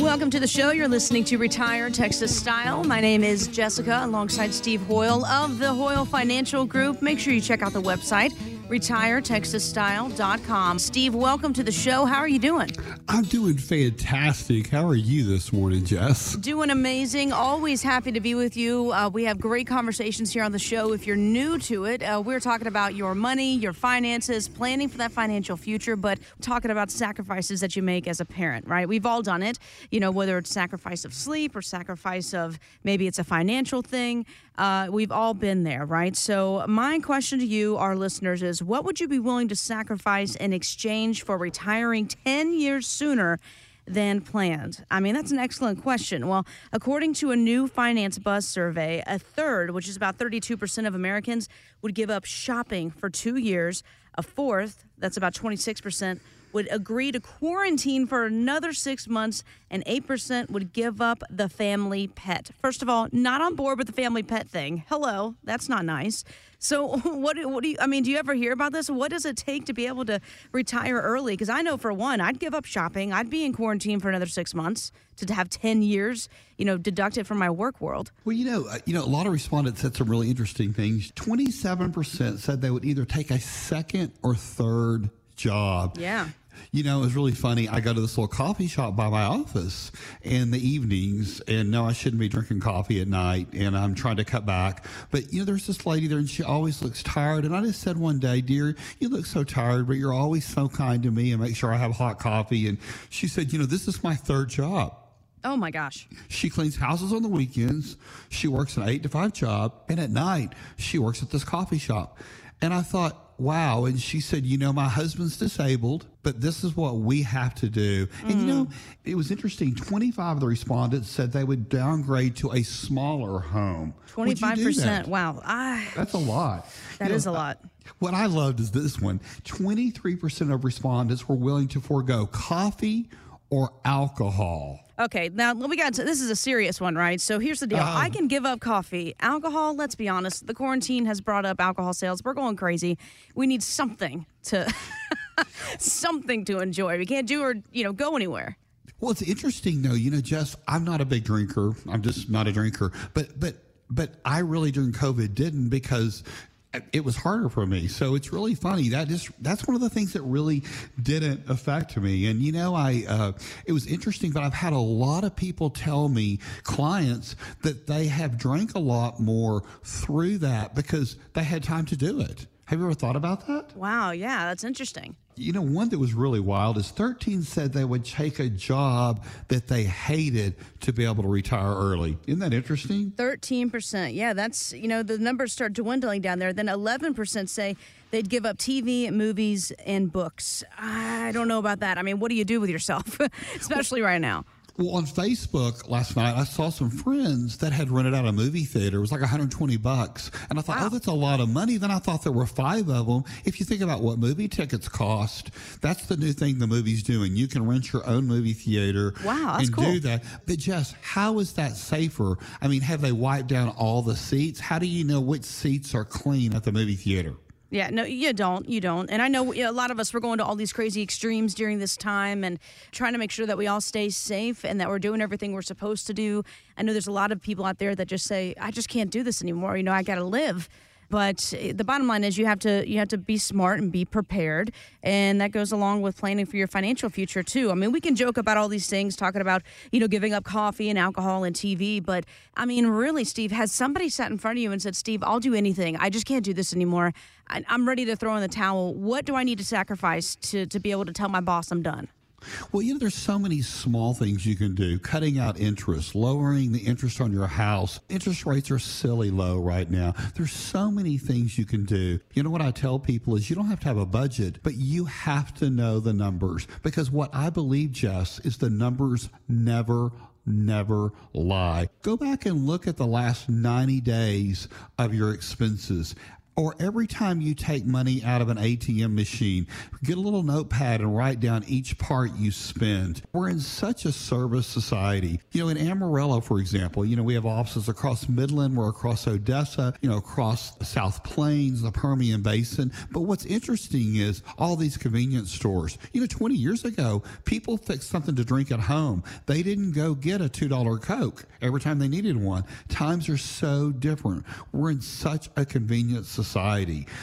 Welcome to the show. You're listening to Retire Texas Style. My name is Jessica alongside Steve Hoyle of the Hoyle Financial Group. Make sure you check out the website, retiretexasstyle.com. Steve, welcome to the show. How are you doing? I'm doing fantastic. How are you this morning, Jess? Doing amazing. Always happy to be with you. Uh, we have great conversations here on the show. If you're new to it, uh, we're talking about your money, your finances, planning for that financial future, but talking about sacrifices that you make as a parent, right? We've all done it, you know, whether it's sacrifice of sleep or sacrifice of maybe it's a financial thing. Uh, we've all been there, right? So, my question to you, our listeners, is what would you be willing to sacrifice in exchange for retiring 10 years sooner? than planned? I mean, that's an excellent question. Well, according to a new Finance Buzz survey, a third, which is about 32% of Americans, would give up shopping for two years. A fourth, that's about 26%, would agree to quarantine for another six months, and 8% would give up the family pet. First of all, not on board with the family pet thing. Hello, that's not nice. So, what, what do you, I mean, do you ever hear about this? What does it take to be able to retire early? Because I know for one, I'd give up shopping, I'd be in quarantine for another six months to have 10 years, you know, deducted from my work world. Well, you know, uh, you know, a lot of respondents said some really interesting things. 27% said they would either take a second or third job. Yeah. You know, it was really funny. I go to this little coffee shop by my office in the evenings, and no, I shouldn't be drinking coffee at night, and I'm trying to cut back. But, you know, there's this lady there, and she always looks tired. And I just said one day, Dear, you look so tired, but you're always so kind to me and make sure I have hot coffee. And she said, You know, this is my third job. Oh my gosh. She cleans houses on the weekends. She works an eight to five job. And at night, she works at this coffee shop. And I thought, wow. And she said, you know, my husband's disabled, but this is what we have to do. Mm. And you know, it was interesting. 25 of the respondents said they would downgrade to a smaller home. 25%. Wow. I, That's a lot. That you is know, a lot. What I loved is this one 23% of respondents were willing to forego coffee or alcohol. Okay, now we got to, this is a serious one, right? So here's the deal: uh, I can give up coffee, alcohol. Let's be honest, the quarantine has brought up alcohol sales. We're going crazy. We need something to something to enjoy. We can't do or you know go anywhere. Well, it's interesting though. You know, Jess, I'm not a big drinker. I'm just not a drinker. But but but I really during COVID didn't because it was harder for me. So it's really funny. That just that's one of the things that really didn't affect me. And you know, I uh, it was interesting, but I've had a lot of people tell me, clients, that they have drank a lot more through that because they had time to do it. Have you ever thought about that? Wow, yeah, that's interesting. You know, one that was really wild is 13 said they would take a job that they hated to be able to retire early. Isn't that interesting? 13%. Yeah, that's, you know, the numbers start dwindling down there. Then 11% say they'd give up TV, movies, and books. I don't know about that. I mean, what do you do with yourself, especially right now? Well, on Facebook last night, I saw some friends that had rented out a movie theater. It was like 120 bucks. And I thought, oh, wow. oh, that's a lot of money. Then I thought there were five of them. If you think about what movie tickets cost, that's the new thing the movie's doing. You can rent your own movie theater wow, and cool. do that. But Jess, how is that safer? I mean, have they wiped down all the seats? How do you know which seats are clean at the movie theater? Yeah, no, you don't. You don't. And I know a lot of us, we're going to all these crazy extremes during this time and trying to make sure that we all stay safe and that we're doing everything we're supposed to do. I know there's a lot of people out there that just say, I just can't do this anymore. You know, I got to live. But eh, the bottom line is you have to you have to be smart and be prepared, and that goes along with planning for your financial future too. I mean, we can joke about all these things, talking about you know giving up coffee and alcohol and TV, but I mean, really, Steve, has somebody sat in front of you and said, "Steve, I'll do anything. I just can't do this anymore. I'm ready to throw in the towel. What do I need to sacrifice to to be able to tell my boss I'm done?" Well, you know, there's so many small things you can do. Cutting out interest, lowering the interest on your house. Interest rates are silly low right now. There's so many things you can do. You know what I tell people is you don't have to have a budget, but you have to know the numbers because what I believe, Jess, is the numbers never never lie. Go back and look at the last 90 days of your expenses or every time you take money out of an ATM machine, get a little notepad and write down each part you spend. We're in such a service society. You know, in Amarillo, for example, you know, we have offices across Midland, we're across Odessa, you know, across South Plains, the Permian Basin. But what's interesting is all these convenience stores. You know, 20 years ago, people fixed something to drink at home. They didn't go get a $2 Coke every time they needed one. Times are so different. We're in such a convenience society.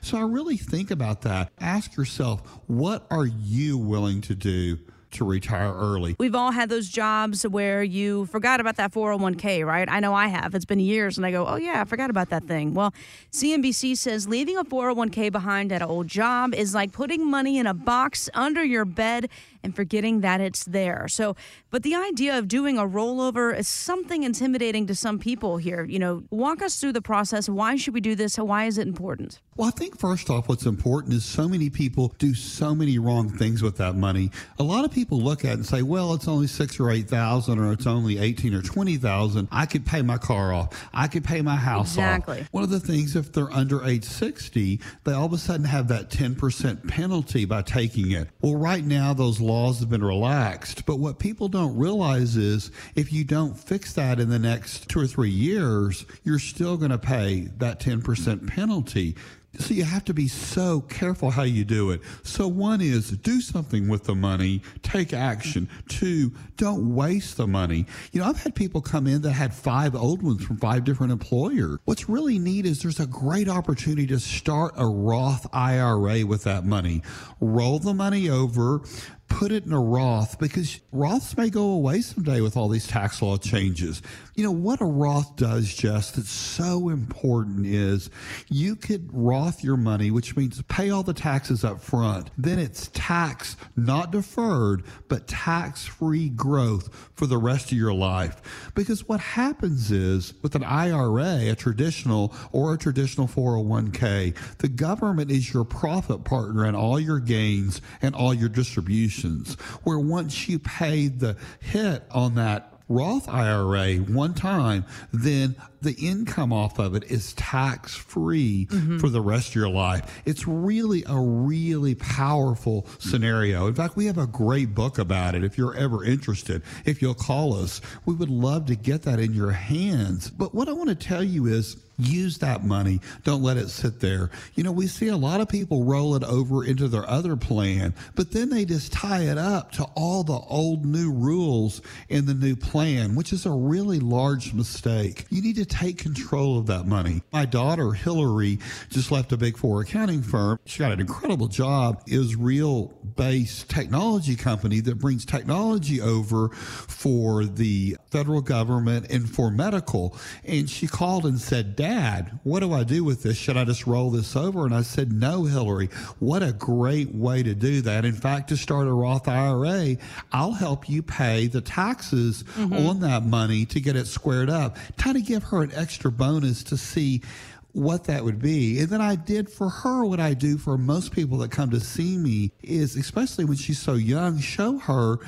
So I really think about that. Ask yourself, what are you willing to do to retire early. We've all had those jobs where you forgot about that 401k, right? I know I have. It's been years and I go, oh, yeah, I forgot about that thing. Well, CNBC says leaving a 401k behind at an old job is like putting money in a box under your bed and forgetting that it's there. So, but the idea of doing a rollover is something intimidating to some people here. You know, walk us through the process. Why should we do this? Why is it important? Well, I think first off, what's important is so many people do so many wrong things with that money. A lot of people look at it and say, well, it's only six or eight thousand, or it's only 18 or 20,000. I could pay my car off. I could pay my house exactly. off. One of the things, if they're under age 60, they all of a sudden have that 10% penalty by taking it. Well, right now, those laws have been relaxed. But what people don't realize is if you don't fix that in the next two or three years, you're still going to pay that 10% penalty. So you have to be so careful how you do it. So one is do something with the money, take action. Two, don't waste the money. You know, I've had people come in that had five old ones from five different employers. What's really neat is there's a great opportunity to start a Roth IRA with that money. Roll the money over, put it in a Roth because Roths may go away someday with all these tax law changes. You know, what a Roth does, Jess, that's so important is you could Roth your money, which means pay all the taxes up front. Then it's tax, not deferred, but tax free growth for the rest of your life. Because what happens is with an IRA, a traditional or a traditional 401k, the government is your profit partner in all your gains and all your distributions where once you pay the hit on that Roth IRA one time, then the income off of it is tax free mm-hmm. for the rest of your life. It's really a really powerful scenario. In fact, we have a great book about it. If you're ever interested, if you'll call us, we would love to get that in your hands. But what I want to tell you is, Use that money. Don't let it sit there. You know, we see a lot of people roll it over into their other plan, but then they just tie it up to all the old new rules in the new plan, which is a really large mistake. You need to take control of that money. My daughter, Hillary, just left a big four accounting firm. She got an incredible job, Israel based technology company that brings technology over for the federal government and for medical. And she called and said, Dad, what do I do with this? Should I just roll this over? And I said, No, Hillary. What a great way to do that. In fact, to start a Roth IRA, I'll help you pay the taxes mm-hmm. on that money to get it squared up. Kind of give her an extra bonus to see what that would be. And then I did for her what I do for most people that come to see me is, especially when she's so young, show her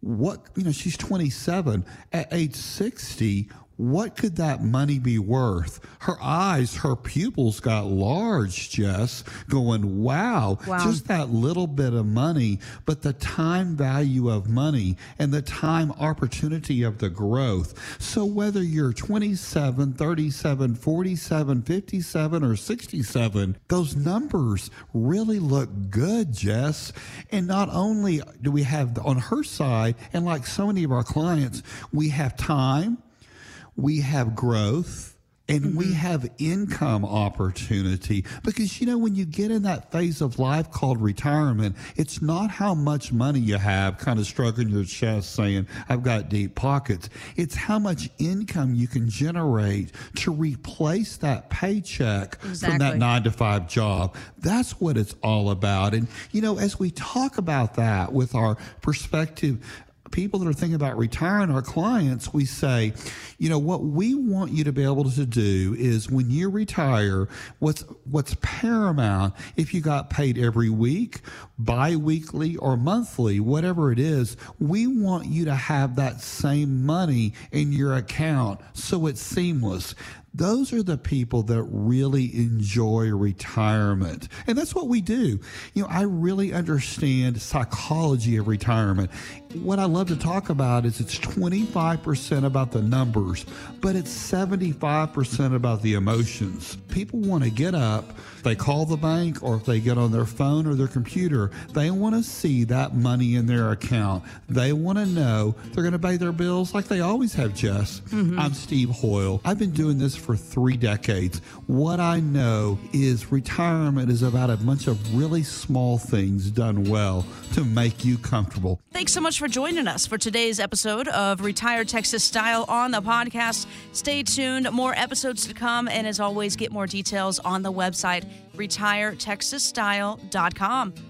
what, you know, she's 27. At age 60, what could that money be worth? Her eyes, her pupils got large, Jess, going, wow, wow, just that little bit of money, but the time value of money and the time opportunity of the growth. So whether you're 27, 37, 47, 57, or 67, those numbers really look good, Jess. And not only do we have on her side, and like so many of our clients, we have time we have growth and mm-hmm. we have income opportunity because you know when you get in that phase of life called retirement it's not how much money you have kind of stroking your chest saying i've got deep pockets it's how much income you can generate to replace that paycheck exactly. from that 9 to 5 job that's what it's all about and you know as we talk about that with our prospective people that are thinking about retiring, our clients, we say, you know, what we want you to be able to do is when you retire, what's what's paramount, if you got paid every week, bi-weekly or monthly, whatever it is, we want you to have that same money in your account so it's seamless. Those are the people that really enjoy retirement. And that's what we do. You know, I really understand psychology of retirement. What I love to talk about is it's 25% about the numbers, but it's 75% about the emotions. People want to get up, they call the bank, or if they get on their phone or their computer, they want to see that money in their account. They want to know they're going to pay their bills like they always have, Jess. Mm-hmm. I'm Steve Hoyle. I've been doing this for three decades. What I know is retirement is about a bunch of really small things done well to make you comfortable. Thanks so much for joining us for today's episode of Retired Texas Style on the podcast. Stay tuned, more episodes to come, and as always, get more details on the website retiretexasstyle.com.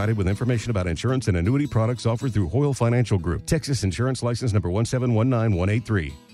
provided with information about insurance and annuity products offered through Hoyle Financial Group, Texas Insurance License number 1719183.